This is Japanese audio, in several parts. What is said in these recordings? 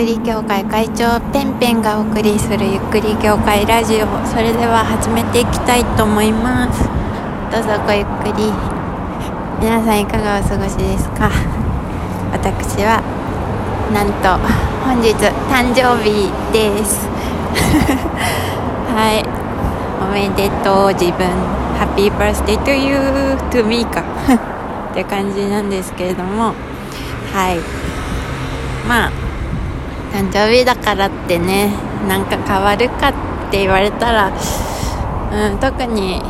くり協会会長ペンペンがお送りするゆっくり協会ラジオ。それでは始めていきたいと思います。どうぞごゆっくり。皆さんいかがお過ごしですか？私はなんと本日誕生日です。はい。おめでとう自分。ハッピーバースデー to you to me か。って感じなんですけれども。はい。まあ誕生日だからってねなんか変わるかって言われたら、うん、特に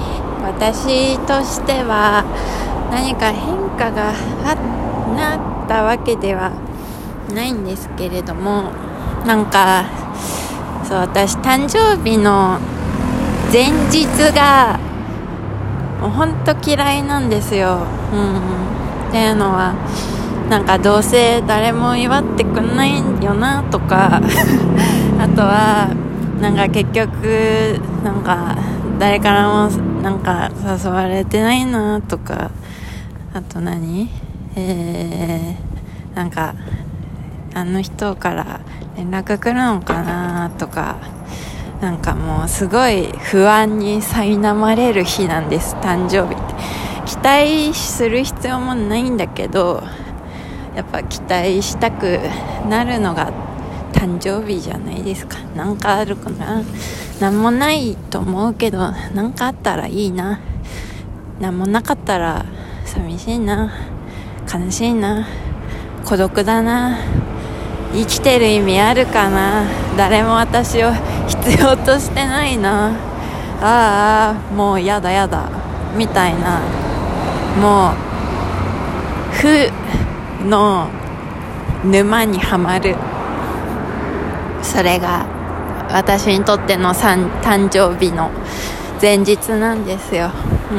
私としては何か変化があったわけではないんですけれどもなんかそう私誕生日の前日がもうほんと嫌いなんですよ、うん、っていうのはなんかどうせ誰も祝ってくんないよなとか あとはなんか結局なんか誰からもなんか誘われてないなとかあと何？えー、なんかあの人から連絡来るのかなとかなんかもうすごい不安に苛まれる日なんです誕生日って。期待する必要もないんだけどやっぱ期待したくなるのが誕生日じゃないですか。何かあるかな。何もないと思うけど何かあったらいいな。何もなかったら寂しいな。悲しいな。孤独だな。生きてる意味あるかな。誰も私を必要としてないな。ああもうやだやだ。みたいな。もうの沼にはまる。それが私にとっての誕生日の前日なんですよ、う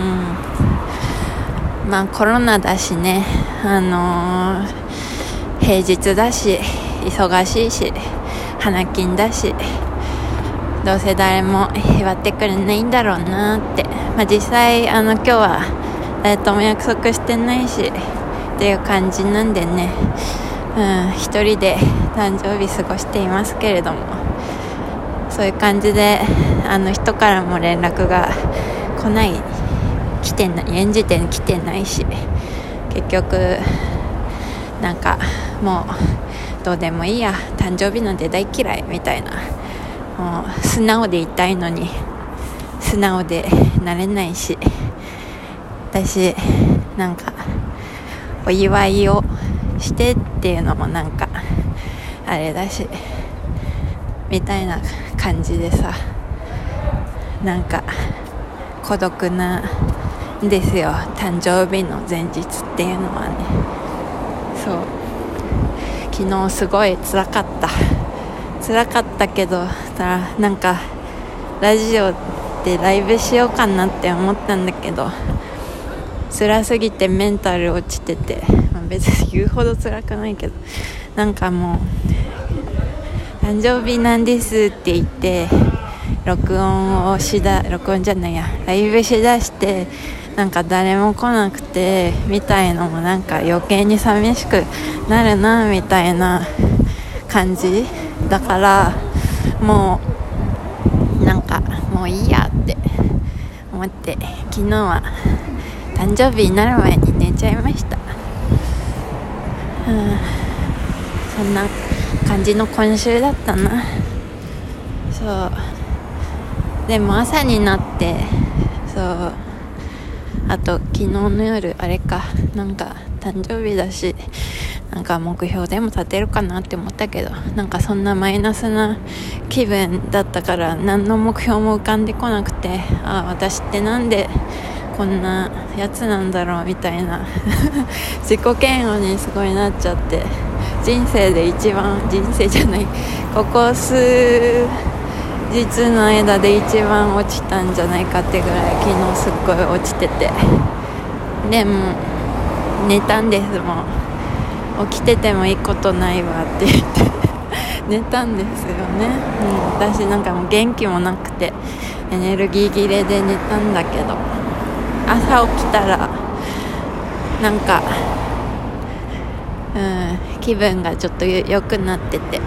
ん、まあコロナだしね。あのー、平日だし忙しいし花金だしどうせ誰も祝ってくれないんだろうなって、まあ、実際あの今日は誰とも約束してないしっていう感じなんでね、うん、一人で誕生日過ごしていますけれども。そういう感じであの人からも連絡が来ない。来てない現時点来てないし。結局なんかもうどうでもいいや誕生日なんて大嫌いみたいな。もう素直でいたいのに素直でなれないし。私なんかお祝いをしてっていうのもなんかあれだしみたいな感じでさなんか孤独なんですよ。誕生日の前日っていうのはね。そう。昨日すごい辛かった。辛かったけどたらなんかラジオでライブしようかなって思ったんだけど辛すぎてメンタル落ちてて、まあ、別に言うほど辛くないけどなんかもう誕生日なんですって言って録音をしだ録音じゃないやライブしだしてなんか誰も来なくてみたいのもなんか余計に寂しくなるなみたいな感じ。だからもうなんかもういいやって思って昨日は誕生日になる前に寝ちゃいました。そんな感じの今週だったな。そう。でも朝になってそう。あと昨日の夜あれか。なんか誕生日だしなんか目標でも立てるかなって思ったけどなんかそんなマイナスな気分だったから何の目標も浮かんでこなくてああ私ってなんでこんなやつなんだろうみたいな。自己嫌悪にすごいなっちゃって。人生で一番人生じゃない。ここ数日の間で一番落ちたんじゃないかってぐらい昨日すっごい落ちてて。でも寝たんですもう起きててもいいことないわって言って。寝たんですよね、うん、私なんかもう元気もなくてエネルギー切れで寝たんだけど。朝起きたらなんかうん気分がちょっと良くなってて。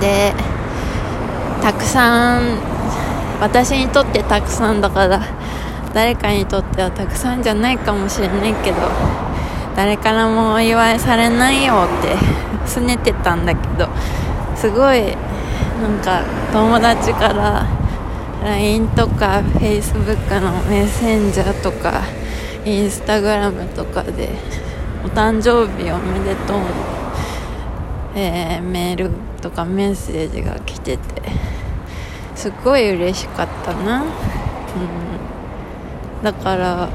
でたくさん私にとってたくさんだから誰かにとってはたくさんじゃないかもしれないけど誰からもお祝いされないよって拗ねてたんだけどすごいなんか友達から LINE とか Facebook のメッセンジャーとかインスタグラムとかでお誕生日おめでとう、えー、メールとかメッセージが来ててすごい嬉しかったな、うん、だから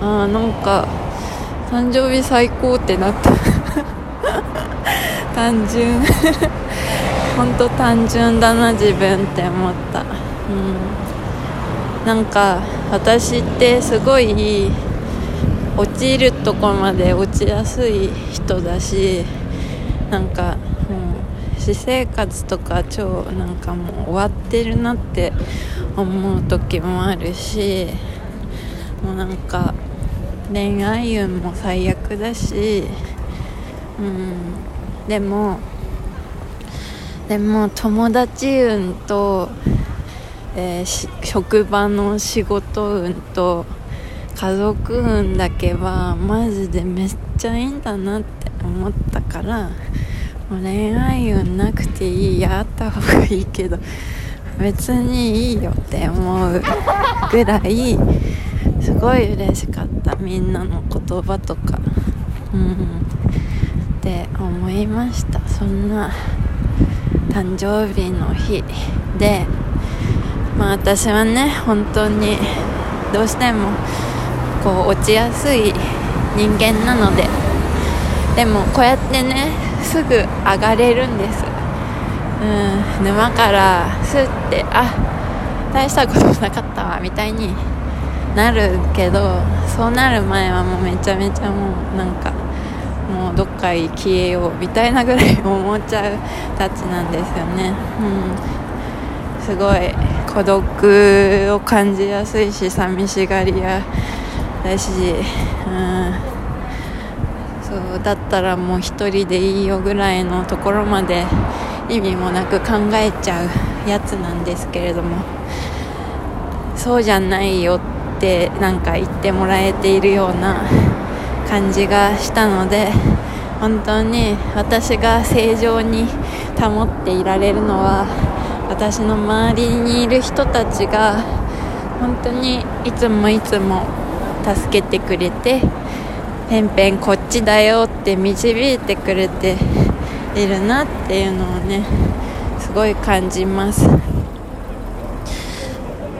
あなんか誕生日最高ってなった。単純。本当単純だな自分って思った、うん、なんか私ってすごい落ちるとこまで落ちやすい人だしなんかもう私生活とか超なんかもう終わってるなって思う時もあるしもうなんか恋愛運も最悪だしうん。でもでも友達運と、えー、職場の仕事運と家族運だけはマジでめっちゃいいんだなって思ったからもう恋愛運なくていいやあった方がいいけど別にいいよって思うぐらいすごい嬉しかったみんなの言葉とか。うん。って思いました。そんな誕生日の日でまあ私はね本当にどうしてもこう落ちやすい人間なのででもこうやってねすぐ上がれるんです。うん沼からスッてあ大したことなかったわみたいになるけどそうなる前はもうめちゃめちゃもうなんかもうどっかへ消えようみたいなぐらい思っちゃうたちなんですよね。うんすごい孤独を感じやすいし寂しがり屋だし、うん、そうだったらもう1人でいいよぐらいのところまで意味もなく考えちゃうやつなんですけれどもそうじゃないよってなんか言ってもらえているような感じがしたので本当に私が正常に保っていられるのは私の周りにいる人たちが本当にいつもいつも助けてくれてペンペンこっちだよって導いてくれているなっていうのをねすごい感じます。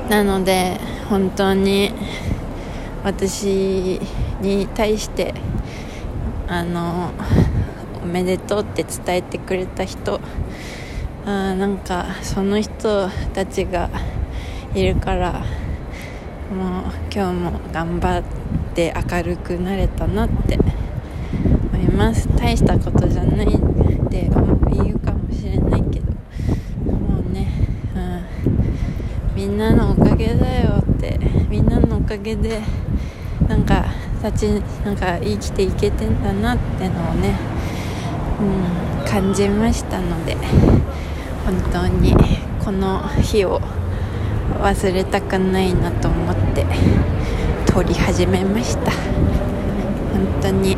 なので本当に私に対してあのおめでとうって伝えてくれた人あなんかその人たちがいるからもう今日も頑張って明るくなれたなって思います。大したことじゃないって言うかもしれないけど。もうね、うん、みんなのおかげだよってみんなのおかげでなんか立ちなんか生きていけてんだなってのをね、うん、感じましたので。本当にこの日を忘れたくないなと思って撮り始めました。本当に。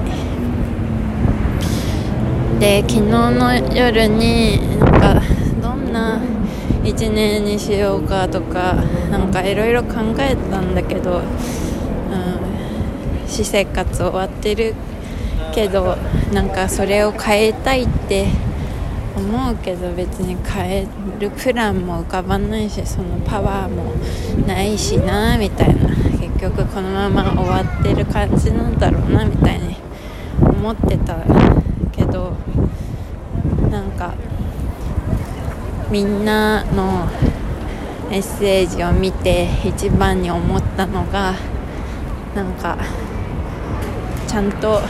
で昨日の夜になんかどんな1年にしようかとかなんかいろいろ考えたんだけど、うん、私生活終わってるけどなんかそれを変えたいって思うけど別に変えるプランも浮かばないしそのパワーもないしなみたいな結局このまま終わってる感じなんだろうなみたいに思ってたけどなんかみんなのメッセージを見て一番に思ったのがなんかちゃんと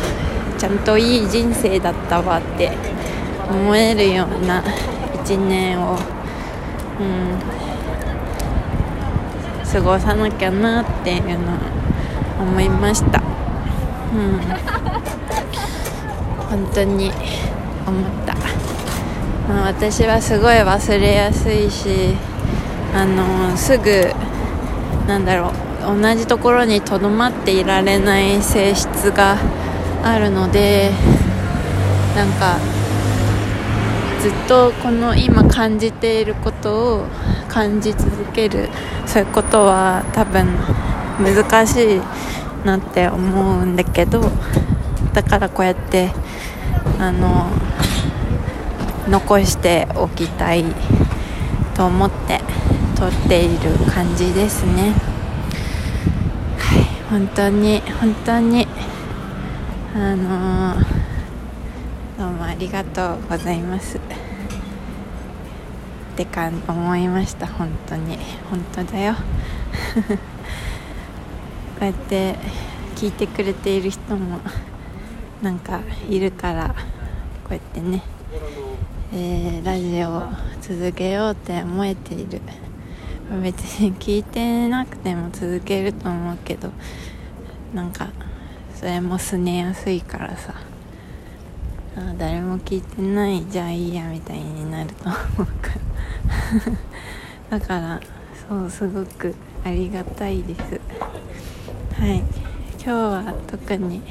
ちゃんといい人生だったわって思えるような1年を、うん、過ごさなきゃなっていうのを思いました、うん、本当に思った。まあ、私はすごい忘れやすいしあのすぐなんだろう同じところにとどまっていられない性質があるのでなんかずっとこの今感じていることを感じ続けるそういうことは多分難しいなって思うんだけどだからこうやってあの残しておきたいと思って撮っている感じですね。本当に本当にあのー、りがとうございます。ってか思いました本当に。本当だよ。こうやって聞いてくれている人もなんかいるからこうやってね、えー、ラジオを続けようって思えている。別に聞いてなくても続けると思うけどなんかそれもすねやすいからさ。あ誰も聞いてないじゃあいいやみたいになると。思うからだからそうすごくありがたいです。はい。今日は特に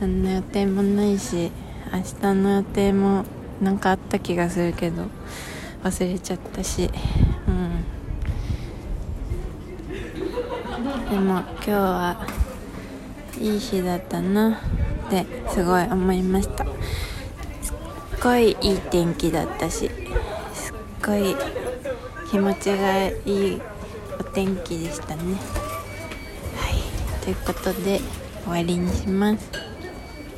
何の予定もないし明日の予定もなんかあった気がするけど忘れちゃったし。うん。でも今日はいい日だったな。ってすごい思いました。すっごいいい天気だったしすっごい気持ちがいいお天気でしたね。はい。ということで終わりにします。